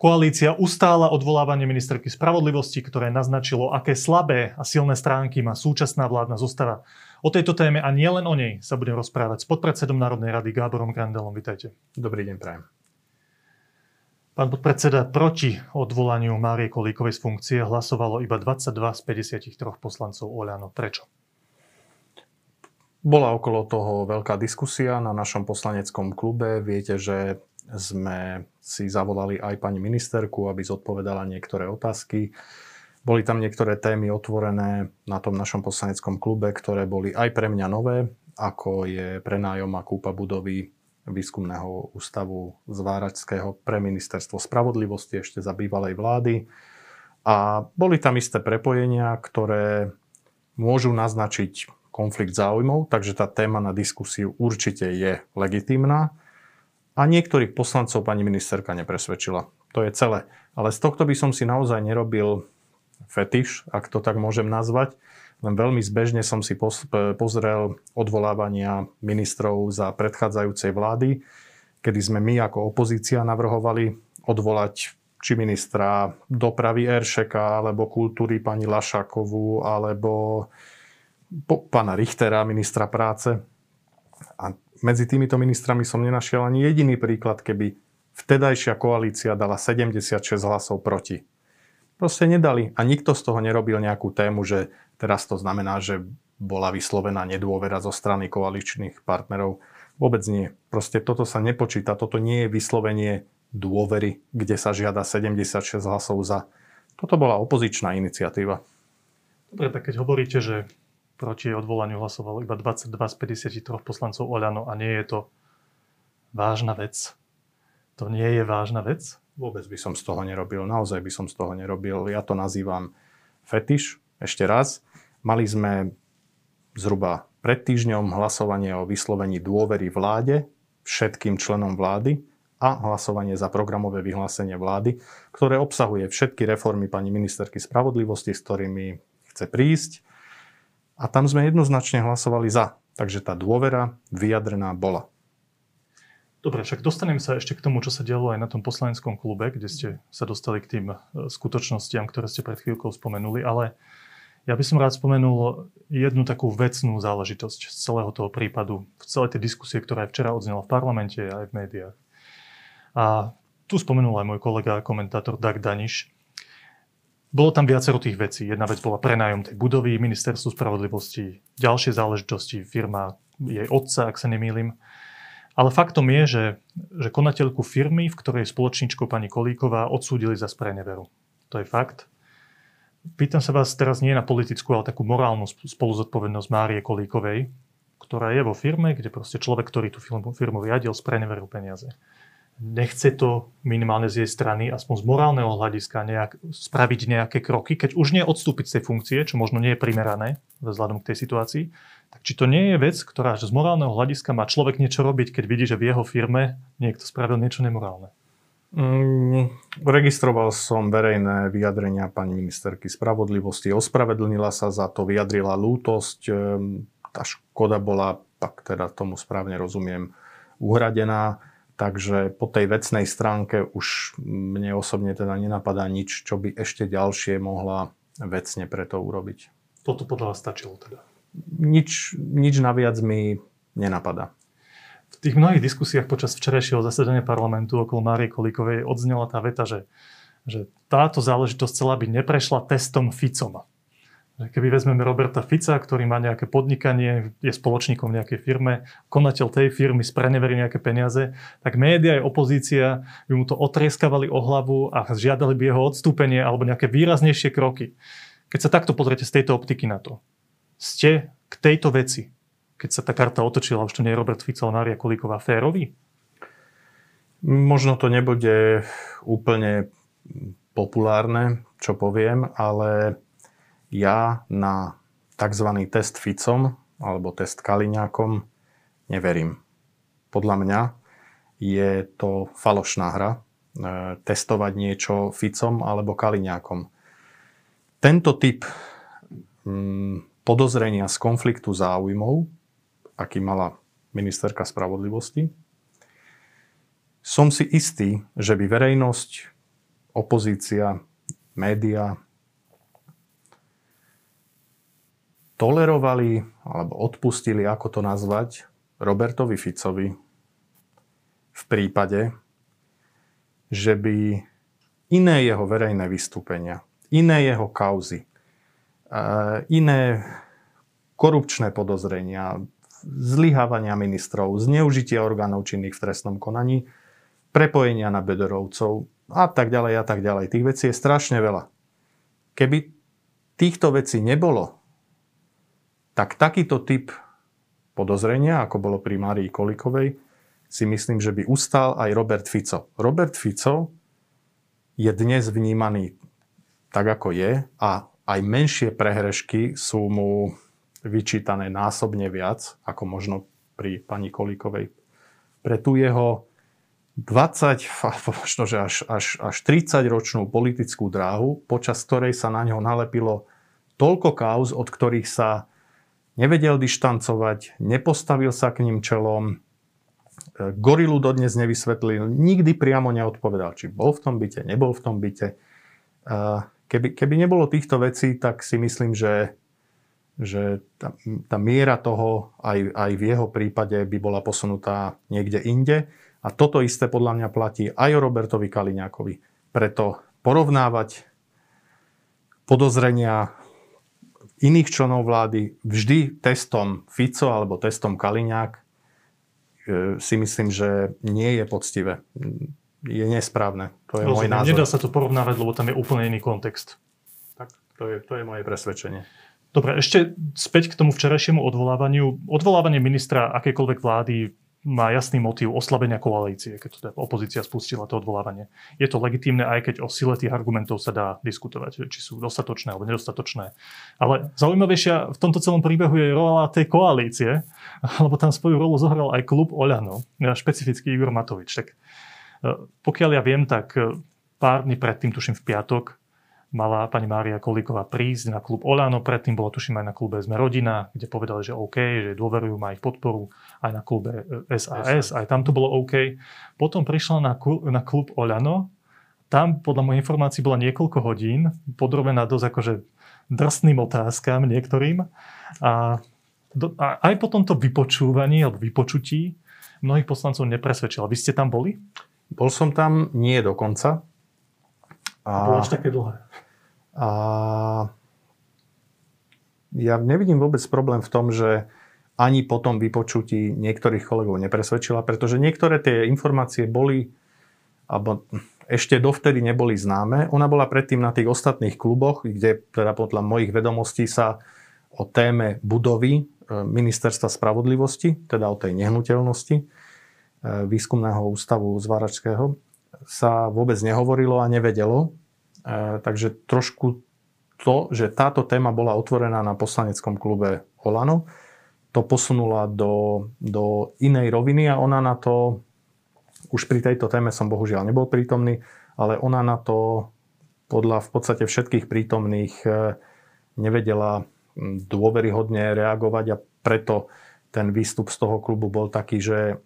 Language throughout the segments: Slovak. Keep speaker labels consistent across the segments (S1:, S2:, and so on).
S1: Koalícia ustála odvolávanie ministerky spravodlivosti, ktoré naznačilo, aké slabé a silné stránky má súčasná vládna zostava. O tejto téme a nielen o nej sa budem rozprávať s podpredsedom Národnej rady Gáborom Grandelom. Vítajte.
S2: Dobrý deň, prajem.
S1: Pán podpredseda, proti odvolaniu Márie Kolíkovej z funkcie hlasovalo iba 22 z 53 poslancov Oľano. Prečo?
S2: Bola okolo toho veľká diskusia na našom poslaneckom klube. Viete, že sme si zavolali aj pani ministerku, aby zodpovedala niektoré otázky. Boli tam niektoré témy otvorené na tom našom poslaneckom klube, ktoré boli aj pre mňa nové, ako je prenájom a kúpa budovy výskumného ústavu z Váračského pre ministerstvo spravodlivosti ešte za bývalej vlády. A boli tam isté prepojenia, ktoré môžu naznačiť konflikt záujmov, takže tá téma na diskusiu určite je legitimná. A niektorých poslancov pani ministerka nepresvedčila. To je celé. Ale z tohto by som si naozaj nerobil fetiš, ak to tak môžem nazvať. Len veľmi zbežne som si pozrel odvolávania ministrov za predchádzajúcej vlády, kedy sme my ako opozícia navrhovali odvolať či ministra dopravy Eršeka, alebo kultúry pani Lašakovú, alebo pána Richtera, ministra práce. A medzi týmito ministrami som nenašiel ani jediný príklad, keby vtedajšia koalícia dala 76 hlasov proti. Proste nedali a nikto z toho nerobil nejakú tému, že teraz to znamená, že bola vyslovená nedôvera zo strany koaličných partnerov. Vôbec nie. Proste toto sa nepočíta. Toto nie je vyslovenie dôvery, kde sa žiada 76 hlasov za. Toto bola opozičná iniciatíva.
S1: Dobre, tak keď hovoríte, že proti odvolaniu hlasovalo iba 22 z 53 poslancov Oľano a nie je to vážna vec. To nie je vážna vec?
S2: Vôbec by som z toho nerobil. Naozaj by som z toho nerobil. Ja to nazývam fetiš. Ešte raz. Mali sme zhruba pred týždňom hlasovanie o vyslovení dôvery vláde, všetkým členom vlády a hlasovanie za programové vyhlásenie vlády, ktoré obsahuje všetky reformy pani ministerky spravodlivosti, s ktorými chce prísť a tam sme jednoznačne hlasovali za. Takže tá dôvera vyjadrená bola.
S1: Dobre, však dostanem sa ešte k tomu, čo sa dialo aj na tom poslaneckom klube, kde ste sa dostali k tým e, skutočnostiam, ktoré ste pred chvíľkou spomenuli, ale ja by som rád spomenul jednu takú vecnú záležitosť z celého toho prípadu, v celej tej diskusie, ktorá aj včera odznela v parlamente aj v médiách. A tu spomenul aj môj kolega, komentátor Dag Daniš, bolo tam viacero tých vecí. Jedna vec bola prenájom tej budovy, ministerstvu spravodlivosti, ďalšie záležitosti, firma jej otca, ak sa nemýlim. Ale faktom je, že, že konateľku firmy, v ktorej spoločničkou pani Kolíková, odsúdili za spreneveru. To je fakt. Pýtam sa vás teraz nie na politickú, ale takú morálnu spoluzodpovednosť Márie Kolíkovej, ktorá je vo firme, kde proste človek, ktorý tú firmu, firmu riadil, spreneveril peniaze nechce to minimálne z jej strany, aspoň z morálneho hľadiska, nejak, spraviť nejaké kroky, keď už nie odstúpiť z tej funkcie, čo možno nie je primerané vzhľadom k tej situácii, tak či to nie je vec, ktorá z morálneho hľadiska má človek niečo robiť, keď vidí, že v jeho firme niekto spravil niečo nemorálne?
S2: Mm, registroval som verejné vyjadrenia pani ministerky spravodlivosti, ospravedlnila sa za to, vyjadrila lútosť, ehm, tá škoda bola, tak teda tomu správne rozumiem, uhradená Takže po tej vecnej stránke už mne osobne teda nenapadá nič, čo by ešte ďalšie mohla vecne preto urobiť.
S1: Toto podľa vás stačilo teda?
S2: Nič, nič naviac mi nenapadá.
S1: V tých mnohých diskusiách počas včerajšieho zasedania parlamentu okolo Márie Kolíkovej odznela tá veta, že, že táto záležitosť celá by neprešla testom Ficom. Keby vezmeme Roberta Fica, ktorý má nejaké podnikanie, je spoločníkom v nejakej firme, konateľ tej firmy spreneverí nejaké peniaze, tak média aj opozícia by mu to otrieskavali o hlavu a žiadali by jeho odstúpenie alebo nejaké výraznejšie kroky. Keď sa takto pozriete z tejto optiky na to, ste k tejto veci, keď sa tá karta otočila, už to nie je Robert Fico, ale Mária Kolíková, férový?
S2: Možno to nebude úplne populárne, čo poviem, ale ja na tzv. test Ficom alebo test Kaliňákom neverím. Podľa mňa je to falošná hra e, testovať niečo Ficom alebo Kaliňákom. Tento typ mm, podozrenia z konfliktu záujmov, aký mala ministerka spravodlivosti, som si istý, že by verejnosť opozícia, média tolerovali alebo odpustili, ako to nazvať, Robertovi Ficovi v prípade, že by iné jeho verejné vystúpenia, iné jeho kauzy, iné korupčné podozrenia, zlyhávania ministrov, zneužitia orgánov činných v trestnom konaní, prepojenia na Bederovcov a tak ďalej a tak ďalej. Tých vecí je strašne veľa. Keby týchto vecí nebolo, tak takýto typ podozrenia, ako bolo pri Márii Kolikovej, si myslím, že by ustal aj Robert Fico. Robert Fico je dnes vnímaný tak, ako je a aj menšie prehrešky sú mu vyčítané násobne viac, ako možno pri pani Kolíkovej. Pre tú jeho 20, možno že až, až, až 30 ročnú politickú dráhu, počas ktorej sa na ňo nalepilo toľko kauz, od ktorých sa nevedel dištancovať, nepostavil sa k ním čelom, Gorilu dodnes nevysvetlil, nikdy priamo neodpovedal, či bol v tom byte, nebol v tom byte. Keby, keby nebolo týchto vecí, tak si myslím, že, že tá, tá miera toho aj, aj v jeho prípade by bola posunutá niekde inde. A toto isté podľa mňa platí aj o Robertovi Kaliňákovi. Preto porovnávať podozrenia iných členov vlády vždy testom Fico alebo testom Kaliňák E, si myslím, že nie je poctivé. Je nesprávne. To je Rozumiem. môj názor.
S1: Nedá sa to porovnávať, lebo tam je úplne iný kontext.
S2: Tak, to je, to je moje presvedčenie.
S1: Dobre, ešte späť k tomu včerajšiemu odvolávaniu. Odvolávanie ministra akékoľvek vlády má jasný motív oslabenia koalície, keď teda opozícia spustila to odvolávanie. Je to legitímne, aj keď o sile tých argumentov sa dá diskutovať, či sú dostatočné alebo nedostatočné. Ale zaujímavejšia v tomto celom príbehu je rola tej koalície, lebo tam svoju rolu zohral aj klub Oľano, špecificky Igor Matovič. Tak e, pokiaľ ja viem, tak e, pár dní predtým, tuším v piatok, mala pani Mária Kolíková prísť na klub Olano, predtým bolo tuším aj na klube Sme rodina, kde povedali, že OK, že dôverujú, má ich podporu, aj na klube SAS, aj tam to bolo OK. Potom prišla na, na klub Olano, tam podľa mojej informácií bola niekoľko hodín, podrobená dosť akože drsným otázkam niektorým. A, do, a aj po tomto vypočúvaní alebo vypočutí mnohých poslancov nepresvedčila. Vy ste tam boli?
S2: Bol som tam nie dokonca.
S1: A bolo až také dlhé.
S2: A ja nevidím vôbec problém v tom, že ani po tom vypočutí niektorých kolegov nepresvedčila, pretože niektoré tie informácie boli, alebo ešte dovtedy neboli známe. Ona bola predtým na tých ostatných kluboch, kde teda podľa mojich vedomostí sa o téme budovy e, Ministerstva spravodlivosti, teda o tej nehnuteľnosti e, výskumného ústavu Zváračského, sa vôbec nehovorilo a nevedelo. E, takže trošku to, že táto téma bola otvorená na poslaneckom klube Olano, to posunula do, do inej roviny a ona na to, už pri tejto téme som bohužiaľ nebol prítomný, ale ona na to podľa v podstate všetkých prítomných e, nevedela dôveryhodne reagovať a preto ten výstup z toho klubu bol taký, že,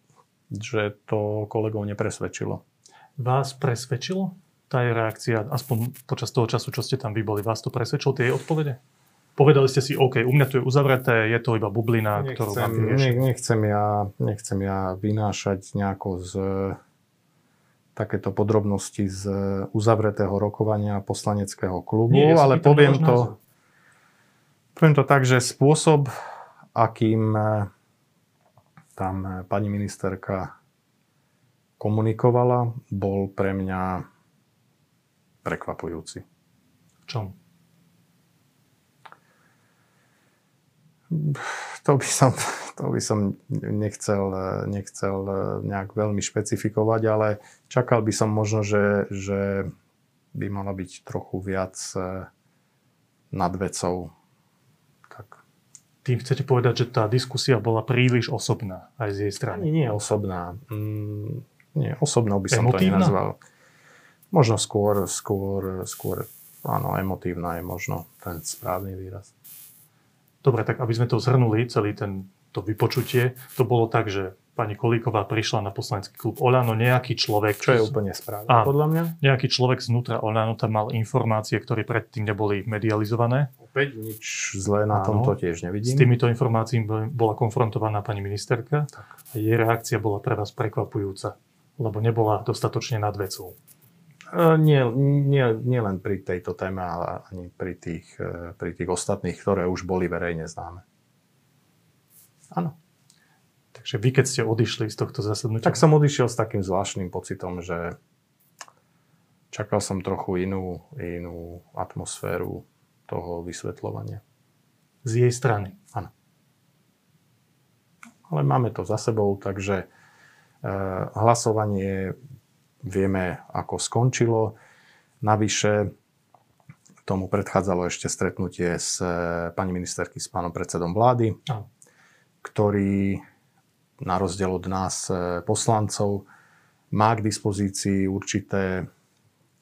S2: že to kolegov nepresvedčilo.
S1: Vás presvedčilo? Tá je reakcia, aspoň počas toho času, čo ste tam vy boli, vás to presvedčilo tie odpovede? Povedali ste si, OK, u mňa to je uzavreté, je to iba bublina, nechcem, ktorú vám vyrieši.
S2: Nechcem ja, nechcem ja vynášať nejako z takéto podrobnosti z uzavretého rokovania poslaneckého klubu, Nie, ale poviem to, poviem to tak, že spôsob, akým tam pani ministerka komunikovala, bol pre mňa prekvapujúci.
S1: V čom?
S2: To by som, to by som nechcel, nechcel nejak veľmi špecifikovať, ale čakal by som možno, že, že by mala byť trochu viac eh, nad vecou.
S1: Tak. Tým chcete povedať, že tá diskusia bola príliš osobná aj z jej strany?
S2: Nie, nie osobná. Mm, nie, osobnou by som Emotívna? to nenazval. Možno skôr, skôr, skôr, áno, emotívna je možno ten správny výraz.
S1: Dobre, tak aby sme to zhrnuli, celý ten, to vypočutie, to bolo tak, že pani Kolíková prišla na poslanecký klub Olano, nejaký človek...
S2: Čo je úplne správne, áno, podľa mňa.
S1: Nejaký človek znútra Olano tam mal informácie, ktoré predtým neboli medializované.
S2: Opäť nič zlé na áno, tomto tiež nevidím.
S1: S týmito informáciami bola konfrontovaná pani ministerka tak. a jej reakcia bola pre vás prekvapujúca, lebo nebola dostatočne nad vecou.
S2: E, nie, nie, nie len pri tejto téme, ale ani pri tých, e, pri tých ostatných, ktoré už boli verejne známe. Áno.
S1: Takže vy, keď ste odišli z tohto zasadnutia...
S2: Tak som odišiel s takým zvláštnym pocitom, že čakal som trochu inú, inú atmosféru toho vysvetľovania.
S1: Z jej strany?
S2: Áno. Ale máme to za sebou, takže e, hlasovanie vieme, ako skončilo. Navyše tomu predchádzalo ešte stretnutie s e, pani ministerky s pánom predsedom vlády, ktorý na rozdiel od nás e, poslancov, má k dispozícii určité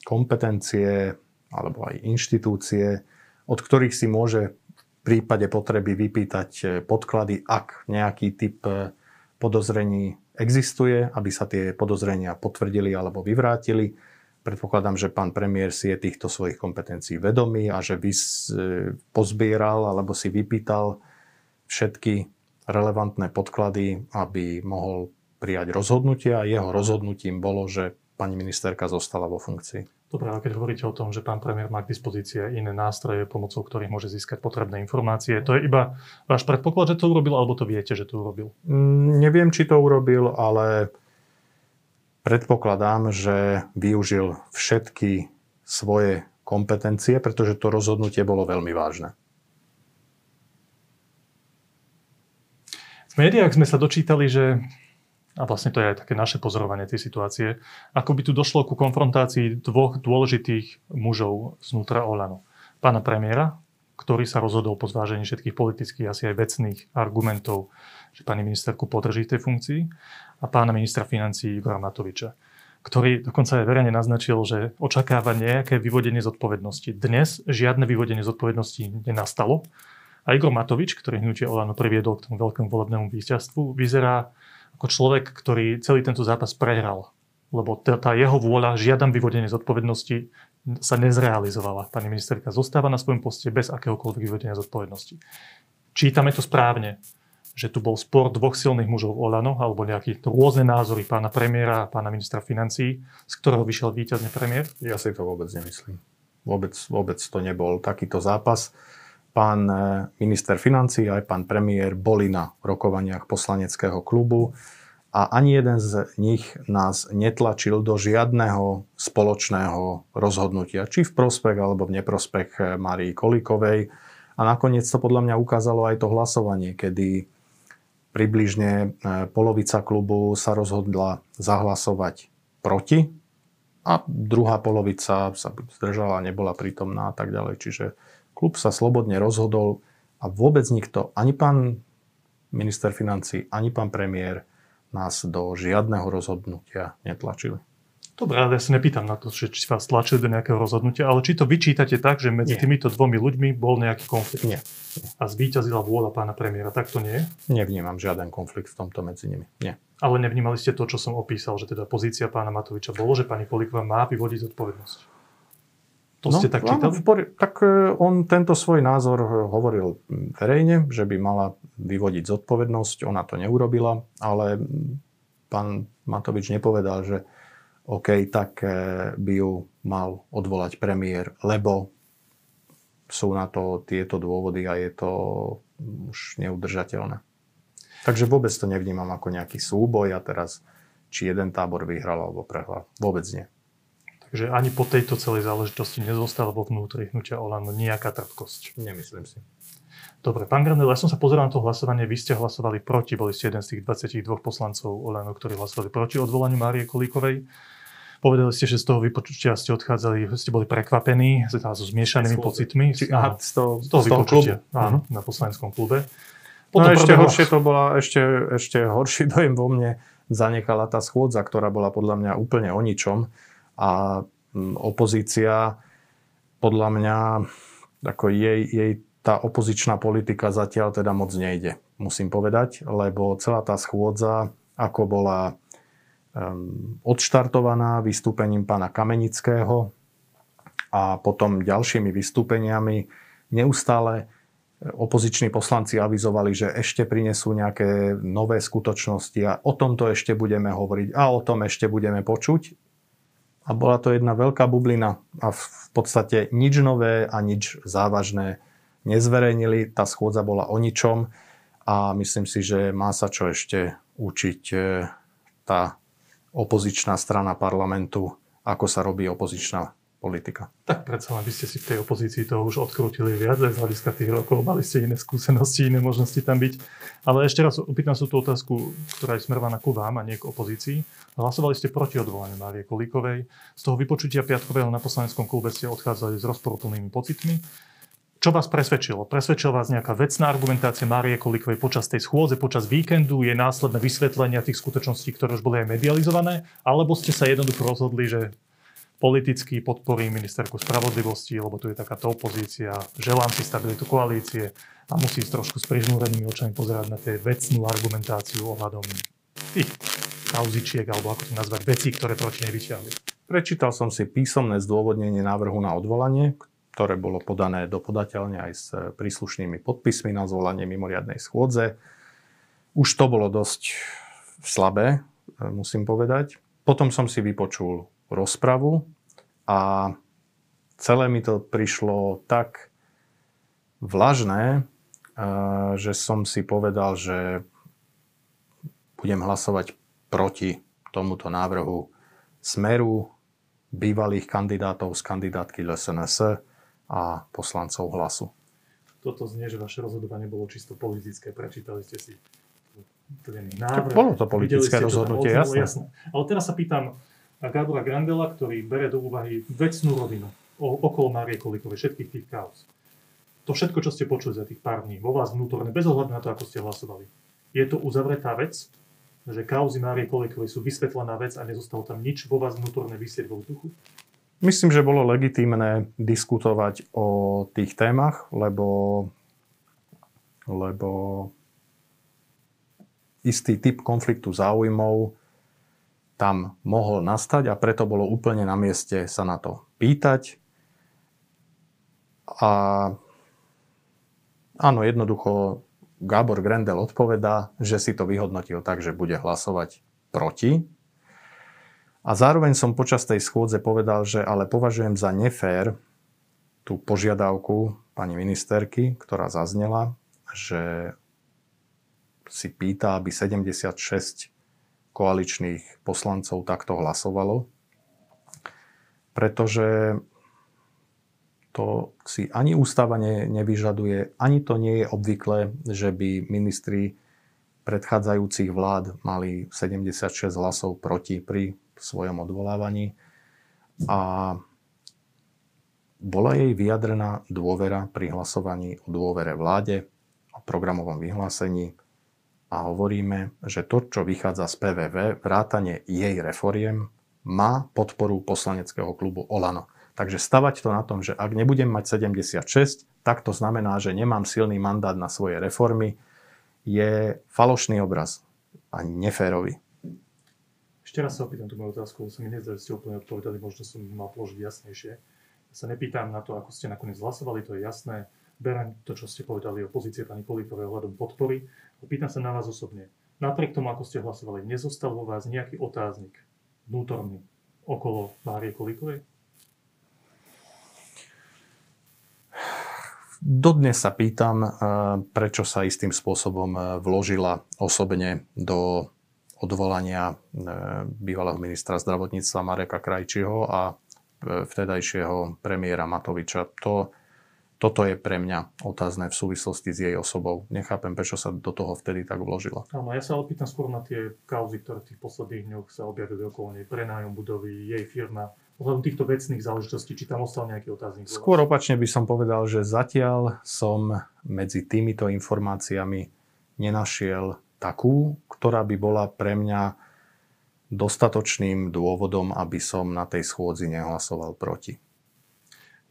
S2: kompetencie alebo aj inštitúcie, od ktorých si môže v prípade potreby vypýtať e, podklady, ak nejaký typ podozrení existuje, aby sa tie podozrenia potvrdili alebo vyvrátili. Predpokladám, že pán premiér si je týchto svojich kompetencií vedomý a že by pozbieral alebo si vypýtal všetky relevantné podklady, aby mohol prijať rozhodnutie a jeho rozhodnutím bolo, že pani ministerka zostala vo funkcii.
S1: Dobre, ale keď hovoríte o tom, že pán premiér má k dispozícii iné nástroje, pomocou ktorých môže získať potrebné informácie, to je iba váš predpoklad, že to urobil, alebo to viete, že to urobil?
S2: Mm, neviem, či to urobil, ale predpokladám, že využil všetky svoje kompetencie, pretože to rozhodnutie bolo veľmi vážne.
S1: V médiách sme sa dočítali, že a vlastne to je aj také naše pozorovanie tej situácie, ako by tu došlo ku konfrontácii dvoch dôležitých mužov znútra Olano. Pána premiéra, ktorý sa rozhodol po zvážení všetkých politických, asi aj vecných argumentov, že pani ministerku podrží tej funkcii, a pána ministra financí Igora Matoviča, ktorý dokonca aj verejne naznačil, že očakáva nejaké vyvodenie zodpovednosti. Dnes žiadne vyvodenie zodpovednosti nenastalo, a Igor Matovič, ktorý hnutie Olano priviedol k tomu veľkému volebnému víťazstvu, vyzerá ako človek, ktorý celý tento zápas prehral. Lebo tá, jeho vôľa, žiadam vyvodenie zodpovednosti, sa nezrealizovala. Pani ministerka zostáva na svojom poste bez akéhokoľvek vyvodenia zodpovednosti. Čítame to správne, že tu bol spor dvoch silných mužov Olano, alebo nejaké rôzne názory pána premiéra a pána ministra financí, z ktorého vyšiel víťazne premiér?
S2: Ja si to vôbec nemyslím. Vôbec, vôbec to nebol takýto zápas pán e, minister financí aj pán premiér boli na rokovaniach poslaneckého klubu a ani jeden z nich nás netlačil do žiadneho spoločného rozhodnutia, či v prospech alebo v neprospech e, Marii Kolikovej. A nakoniec to podľa mňa ukázalo aj to hlasovanie, kedy približne e, polovica klubu sa rozhodla zahlasovať proti a druhá polovica sa zdržala, nebola prítomná a tak ďalej. Čiže Klub sa slobodne rozhodol a vôbec nikto, ani pán minister financí, ani pán premiér nás do žiadneho rozhodnutia netlačili.
S1: Dobre, ale ja sa nepýtam na to, či vás tlačili do nejakého rozhodnutia, ale či to vyčítate tak, že medzi nie. týmito dvomi ľuďmi bol nejaký konflikt?
S2: Nie.
S1: A zvíťazila vôľa pána premiéra, tak to nie je?
S2: Nevnímam žiaden konflikt v tomto medzi nimi. Nie.
S1: Ale nevnímali ste to, čo som opísal, že teda pozícia pána Matoviča bolo, že pani Kolíková má vyvodiť zodpovednosť. To no, ste tak čítali?
S2: Áno, tak e, on tento svoj názor hovoril verejne, že by mala vyvodiť zodpovednosť. Ona to neurobila, ale pán Matovič nepovedal, že OK, tak e, by ju mal odvolať premiér, lebo sú na to tieto dôvody a je to už neudržateľné. Takže vôbec to nevnímam ako nejaký súboj a teraz či jeden tábor vyhral alebo prehral. Vôbec nie.
S1: Takže ani po tejto celej záležitosti nezostala vo vnútri hnutia Olano nejaká trpkosť.
S2: Nemyslím si.
S1: Dobre, pán Granel, ja som sa pozeral na to hlasovanie, vy ste hlasovali proti, boli ste jeden z tých 22 poslancov Olano, ktorí hlasovali proti odvolaniu Márie Kolíkovej. Povedali ste, že z toho vypočutia ste odchádzali, ste boli prekvapení, so zmiešanými pocitmi.
S2: Či, aha, z toho,
S1: z toho z toho vypočutia, klubu. áno, uh-huh. na poslaneckom klube.
S2: No Potom no ešte horšie to bola, ešte, ešte horší dojem vo mne zanechala tá schôdza, ktorá bola podľa mňa úplne o ničom a mm, opozícia podľa mňa ako jej, jej tá opozičná politika zatiaľ teda moc nejde, musím povedať, lebo celá tá schôdza ako bola um, odštartovaná vystúpením pána Kamenického a potom ďalšími vystúpeniami neustále opoziční poslanci avizovali, že ešte prinesú nejaké nové skutočnosti a o tomto ešte budeme hovoriť a o tom ešte budeme počuť. A bola to jedna veľká bublina a v podstate nič nové a nič závažné nezverejnili. Tá schôdza bola o ničom a myslím si, že má sa čo ešte učiť e, tá opozičná strana parlamentu, ako sa robí opozičná politika.
S1: Tak predsa len, vy ste si v tej opozícii toho už odkrútili viac z hľadiska tých rokov, mali ste iné skúsenosti, iné možnosti tam byť. Ale ešte raz opýtam sa tú otázku, ktorá je smerovaná ku vám a nie k opozícii. Hlasovali ste proti odvolaniu Márie Kolíkovej. Z toho vypočutia piatkového na poslaneckom klube ste odchádzali s rozporuplnými pocitmi. Čo vás presvedčilo? Presvedčila vás nejaká vecná argumentácia Márie Kolíkovej počas tej schôdze, počas víkendu, je následné vysvetlenia tých skutočností, ktoré už boli aj medializované, alebo ste sa jednoducho rozhodli, že politicky podporí ministerku spravodlivosti, lebo tu je takáto opozícia, želám si stabilitu koalície a musí ísť trošku s prižmúrenými očami pozerať na tie vecnú argumentáciu ohľadom tých kauzičiek, alebo ako to nazvať, vecí, ktoré proti nej vyťahli.
S2: Prečítal som si písomné zdôvodnenie návrhu na odvolanie, ktoré bolo podané do podateľne aj s príslušnými podpismi na zvolanie mimoriadnej schôdze. Už to bolo dosť slabé, musím povedať. Potom som si vypočul rozpravu a celé mi to prišlo tak vlažné, že som si povedal, že budem hlasovať proti tomuto návrhu Smeru, bývalých kandidátov z kandidátky LSNS a poslancov hlasu.
S1: Toto znie, že vaše rozhodovanie bolo čisto politické. Prečítali ste si ten návrh.
S2: Bolo to politické rozhodnutie, jasné. jasné.
S1: Ale teraz sa pýtam, a Gábora Grandela, ktorý bere do úvahy vecnú rovinu okolo Márie Kolikovej, všetkých tých kaos. To všetko, čo ste počuli za tých pár dní, vo vás vnútorne, bez ohľadu na to, ako ste hlasovali. Je to uzavretá vec, že kauzy Márie Kolikovej sú vysvetlená vec a nezostalo tam nič vo vás vnútorne vysieť vo vzduchu?
S2: Myslím, že bolo legitímne diskutovať o tých témach, lebo, lebo istý typ konfliktu záujmov tam mohol nastať a preto bolo úplne na mieste sa na to pýtať. A áno, jednoducho Gábor Grendel odpovedá, že si to vyhodnotil tak, že bude hlasovať proti. A zároveň som počas tej schôdze povedal, že ale považujem za nefér tú požiadavku pani ministerky, ktorá zaznela, že si pýta, aby 76 koaličných poslancov takto hlasovalo, pretože to si ani ústava ne, nevyžaduje, ani to nie je obvyklé, že by ministri predchádzajúcich vlád mali 76 hlasov proti pri svojom odvolávaní. A bola jej vyjadrená dôvera pri hlasovaní o dôvere vláde, o programovom vyhlásení a hovoríme, že to, čo vychádza z PVV, vrátanie jej reforiem, má podporu poslaneckého klubu Olano. Takže stavať to na tom, že ak nebudem mať 76, tak to znamená, že nemám silný mandát na svoje reformy, je falošný obraz a neférový.
S1: Ešte raz sa opýtam tú moju otázku, sa mi nezdá, že ste úplne odpovedali, možno som mal položiť jasnejšie. Ja sa nepýtam na to, ako ste nakoniec hlasovali, to je jasné. Berem to, čo ste povedali o pozície pani Polikovej ohľadom podpory. Pýtam sa na vás osobne. Napriek tomu, ako ste hlasovali, nezostal vo vás nejaký otáznik vnútorný okolo Márie Kolíkovej?
S2: Dodnes sa pýtam, eh, prečo sa istým spôsobom eh, vložila osobne do odvolania eh, bývalého ministra zdravotníctva Mareka Krajčího a vtedajšieho premiéra Matoviča. To toto je pre mňa otázne v súvislosti s jej osobou. Nechápem, prečo sa do toho vtedy tak vložila.
S1: Áno, ja sa opýtam skôr na tie kauzy, ktoré v tých posledných dňoch sa objavili okolo nej. Prenájom budovy, jej firma. Ohľadom týchto vecných záležitostí, či tam ostal nejaký otáznik?
S2: Skôr opačne by som povedal, že zatiaľ som medzi týmito informáciami nenašiel takú, ktorá by bola pre mňa dostatočným dôvodom, aby som na tej schôdzi nehlasoval proti.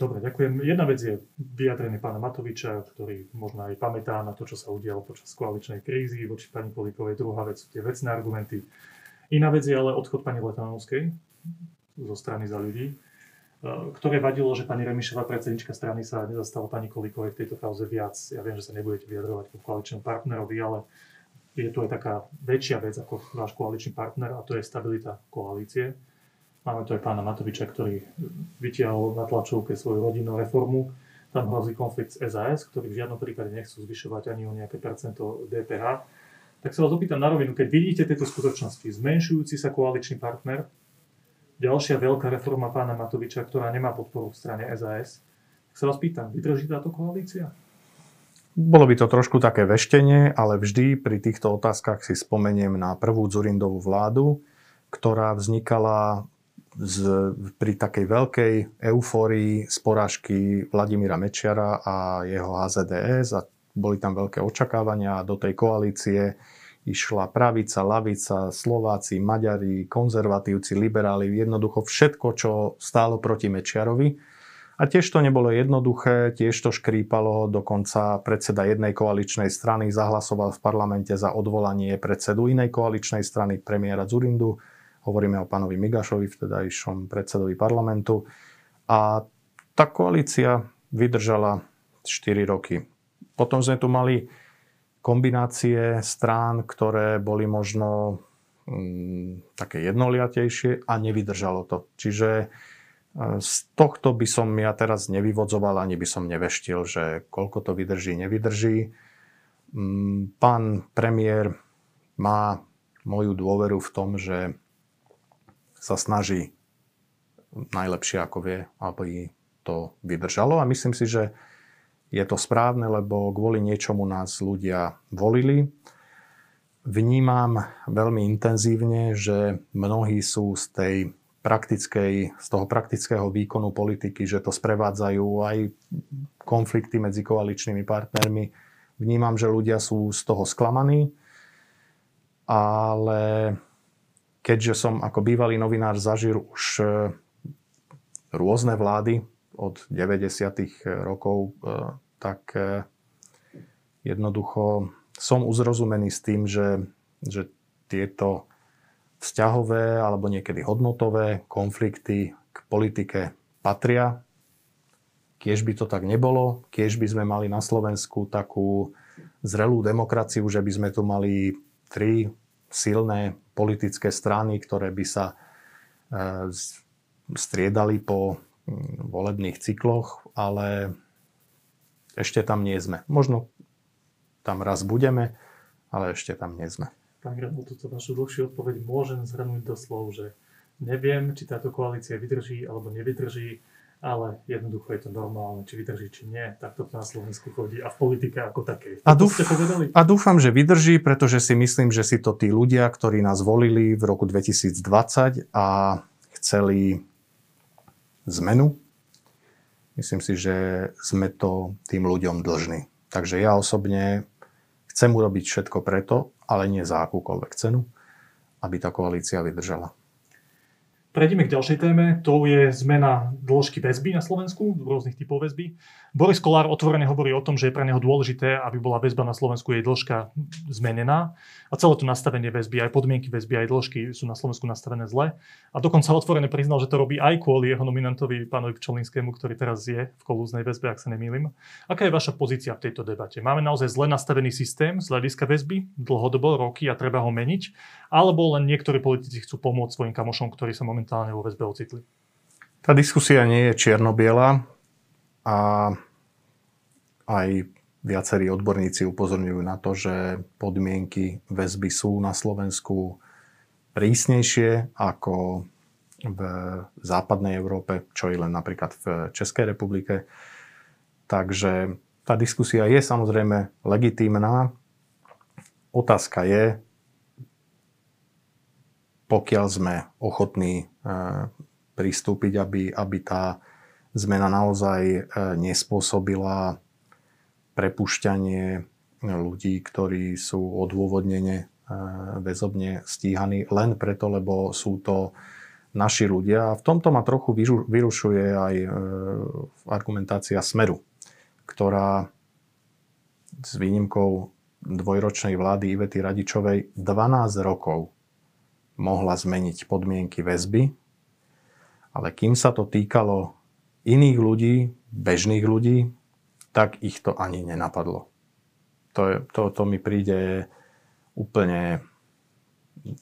S1: Dobre, ďakujem. Jedna vec je vyjadrenie pána Matoviča, ktorý možno aj pamätá na to, čo sa udialo počas koaličnej krízy voči pani Polikovej. Druhá vec sú tie vecné argumenty. Iná vec je ale odchod pani Letanovskej zo strany za ľudí, e, ktoré vadilo, že pani Remišová, predsednička strany, sa nezastala pani Kolikovej v tejto kauze viac. Ja viem, že sa nebudete vyjadrovať ku koaličnému partnerovi, ale je tu aj taká väčšia vec ako váš koaličný partner a to je stabilita koalície Máme tu aj pána Matoviča, ktorý vytiahol na tlačovke svoju rodinnú reformu. Tam hrozí konflikt s SAS, ktorí v žiadnom prípade nechcú zvyšovať ani o nejaké percento DPH. Tak sa vás opýtam na rovinu, keď vidíte tieto skutočnosti, zmenšujúci sa koaličný partner, ďalšia veľká reforma pána Matoviča, ktorá nemá podporu v strane SAS, tak sa vás pýtam, vydrží táto koalícia?
S2: Bolo by to trošku také veštenie, ale vždy pri týchto otázkach si spomeniem na prvú Zurindovú vládu, ktorá vznikala z, pri takej veľkej eufórii z porážky Vladimíra Mečiara a jeho HZDS a boli tam veľké očakávania a do tej koalície išla pravica, lavica, Slováci, Maďari, konzervatívci, liberáli, jednoducho všetko, čo stálo proti Mečiarovi. A tiež to nebolo jednoduché, tiež to škrípalo, dokonca predseda jednej koaličnej strany zahlasoval v parlamente za odvolanie predsedu inej koaličnej strany, premiéra Zurindu Hovoríme o pánovi Migašovi, vtedajšom predsedovi parlamentu. A tá koalícia vydržala 4 roky. Potom sme tu mali kombinácie strán, ktoré boli možno mm, také jednoliatejšie a nevydržalo to. Čiže e, z tohto by som ja teraz nevyvodzoval, ani by som neveštil, že koľko to vydrží, nevydrží. Mm, pán premiér má moju dôveru v tom, že sa snaží najlepšie ako vie, aby to vydržalo. A myslím si, že je to správne, lebo kvôli niečomu nás ľudia volili. Vnímam veľmi intenzívne, že mnohí sú z tej praktickej, z toho praktického výkonu politiky, že to sprevádzajú aj konflikty medzi koaličnými partnermi. Vnímam, že ľudia sú z toho sklamaní, ale keďže som ako bývalý novinár zažil už e, rôzne vlády od 90. rokov, e, tak e, jednoducho som uzrozumený s tým, že, že tieto vzťahové alebo niekedy hodnotové konflikty k politike patria. Kiež by to tak nebolo, kiež by sme mali na Slovensku takú zrelú demokraciu, že by sme tu mali tri silné politické strany, ktoré by sa e, striedali po volebných cykloch, ale ešte tam nie sme. Možno tam raz budeme, ale ešte tam nie sme.
S1: Pán Granul, túto vašu dlhšiu odpoveď môžem zhrnúť do slov, že neviem, či táto koalícia vydrží alebo nevydrží ale jednoducho je to normálne, či vydrží, či nie. Tak to na Slovensku chodí a v politike ako také.
S2: A, dúf- a dúfam, že vydrží, pretože si myslím, že si to tí ľudia, ktorí nás volili v roku 2020 a chceli zmenu, myslím si, že sme to tým ľuďom dlžní. Takže ja osobne chcem urobiť všetko preto, ale nie za akúkoľvek cenu, aby tá koalícia vydržala.
S1: Prejdeme k ďalšej téme, to je zmena dĺžky väzby na Slovensku, rôznych typov väzby. Boris Kolár otvorene hovorí o tom, že je pre neho dôležité, aby bola väzba na Slovensku jej dĺžka zmenená. A celé to nastavenie väzby, aj podmienky väzby, aj dĺžky sú na Slovensku nastavené zle. A dokonca otvorene priznal, že to robí aj kvôli jeho nominantovi pánovi Pčolinskému, ktorý teraz je v kolúznej väzbe, ak sa nemýlim. Aká je vaša pozícia v tejto debate? Máme naozaj zle nastavený systém z hľadiska väzby, dlhodobo, roky a treba ho meniť? Alebo len niektorí politici chcú pomôcť svojim kamošom, ktorí sa momentálne vo väzbe ocitli?
S2: Tá diskusia nie je čierno-biela a aj viacerí odborníci upozorňujú na to, že podmienky väzby sú na Slovensku prísnejšie ako v západnej Európe, čo je len napríklad v Českej republike. Takže tá diskusia je samozrejme legitímna. Otázka je, pokiaľ sme ochotní eh, pristúpiť, aby, aby tá zmena naozaj e, nespôsobila prepušťanie ľudí, ktorí sú odôvodnene e, väzobne stíhaní len preto, lebo sú to naši ľudia. A v tomto ma trochu vyrušuje aj e, argumentácia Smeru, ktorá s výnimkou dvojročnej vlády Ivety Radičovej 12 rokov mohla zmeniť podmienky väzby, ale kým sa to týkalo iných ľudí, bežných ľudí, tak ich to ani nenapadlo. To, je, to, to mi príde úplne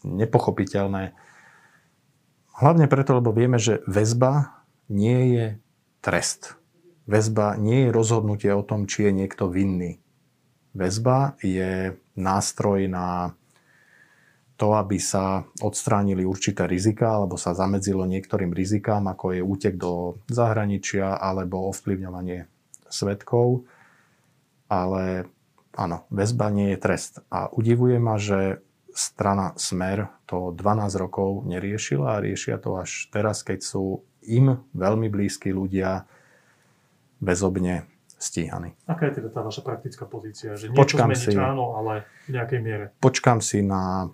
S2: nepochopiteľné. Hlavne preto, lebo vieme, že väzba nie je trest. Väzba nie je rozhodnutie o tom, či je niekto vinný. Väzba je nástroj na to, aby sa odstránili určité rizika alebo sa zamedzilo niektorým rizikám, ako je útek do zahraničia alebo ovplyvňovanie svetkov. Ale áno, väzba nie je trest. A udivuje ma, že strana Smer to 12 rokov neriešila a riešia to až teraz, keď sú im veľmi blízki ľudia väzobne stíhaní.
S1: Aká je teda tá vaša praktická pozícia? Že niečo počkám zmeniť si, áno, ale v nejakej miere.
S2: Počkám si na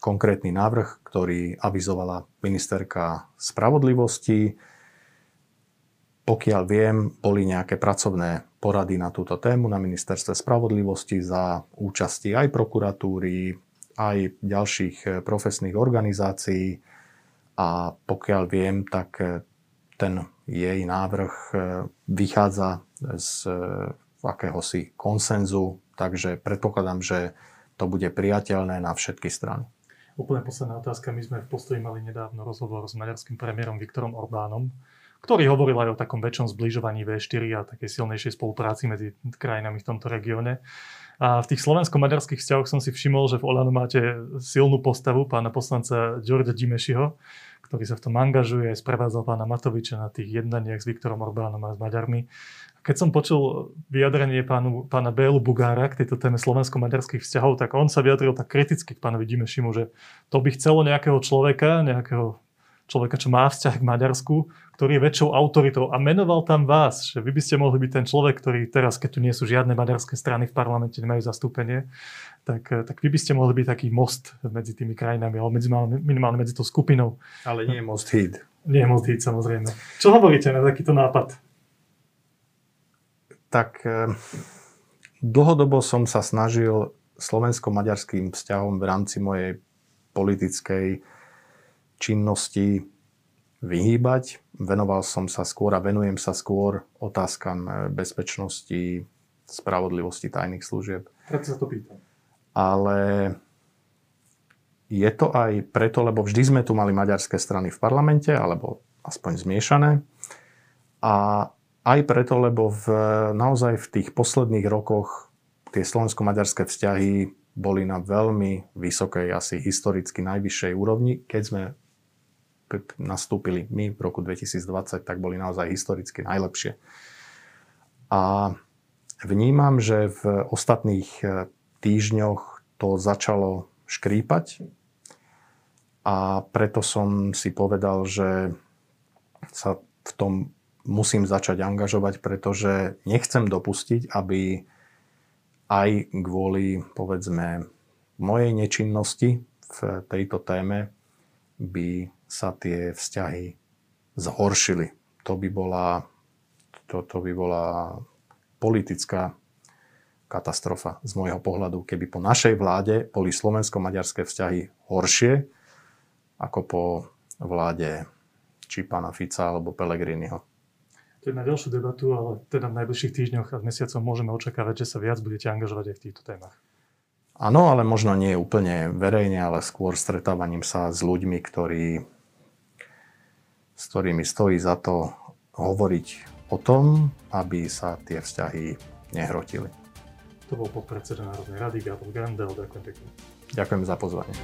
S2: konkrétny návrh, ktorý avizovala ministerka spravodlivosti. Pokiaľ viem, boli nejaké pracovné porady na túto tému na ministerstve spravodlivosti za účasti aj prokuratúry, aj ďalších eh, profesných organizácií a pokiaľ viem, tak eh, ten jej návrh eh, vychádza z akéhosi konsenzu, takže predpokladám, že to bude priateľné na všetky strany.
S1: Úplne posledná otázka. My sme v postoji mali nedávno rozhovor s maďarským premiérom Viktorom Orbánom, ktorý hovoril aj o takom väčšom zbližovaní V4 a takej silnejšej spolupráci medzi krajinami v tomto regióne. A v tých slovensko-maďarských vzťahoch som si všimol, že v Olano máte silnú postavu pána poslanca Ďorďa Dimešiho, ktorý sa v tom angažuje, sprevádzal pána Matoviča na tých jednaniach s Viktorom Orbánom a s Maďarmi. Keď som počul vyjadrenie pánu, pána Bélu Bugára k tejto téme slovensko-maďarských vzťahov, tak on sa vyjadril tak kriticky k pánovi Dimešimu, že to by chcelo nejakého človeka, nejakého človeka, čo má vzťah k Maďarsku, ktorý je väčšou autoritou a menoval tam vás, že vy by ste mohli byť ten človek, ktorý teraz, keď tu nie sú žiadne maďarské strany v parlamente, nemajú zastúpenie, tak, tak vy by ste mohli byť taký most medzi tými krajinami, alebo medzi, minimálne medzi tou skupinou.
S2: Ale nie je most hit.
S1: Nie je most hit, samozrejme. Čo hovoríte na takýto nápad?
S2: Tak eh, dlhodobo som sa snažil slovensko-maďarským vzťahom v rámci mojej politickej činnosti vyhýbať. Venoval som sa skôr a venujem sa skôr otázkam eh, bezpečnosti, spravodlivosti tajných služieb.
S1: Preto sa to pýtam.
S2: Ale je to aj preto, lebo vždy sme tu mali maďarské strany v parlamente, alebo aspoň zmiešané. A aj preto, lebo v, naozaj v tých posledných rokoch tie slovensko-maďarské vzťahy boli na veľmi vysokej, asi historicky najvyššej úrovni. Keď sme nastúpili my v roku 2020, tak boli naozaj historicky najlepšie. A vnímam, že v ostatných e, týždňoch to začalo škrípať a preto som si povedal, že sa v tom musím začať angažovať, pretože nechcem dopustiť, aby aj kvôli, povedzme, mojej nečinnosti v tejto téme by sa tie vzťahy zhoršili. To by bola, to, to by bola politická katastrofa z môjho pohľadu, keby po našej vláde boli slovensko-maďarské vzťahy horšie ako po vláde či pána Fica alebo Pelegriniho.
S1: To je na ďalšiu debatu, ale teda v najbližších týždňoch a mesiacoch môžeme očakávať, že sa viac budete angažovať aj v týchto témach.
S2: Áno, ale možno nie úplne verejne, ale skôr stretávaním sa s ľuďmi, ktorí s ktorými stojí za to hovoriť o tom, aby sa tie vzťahy nehrotili.
S1: To bol podpredseda Národnej rady Gabor Grandel. Ďakujem pekne.
S2: Ďakujem za pozvanie.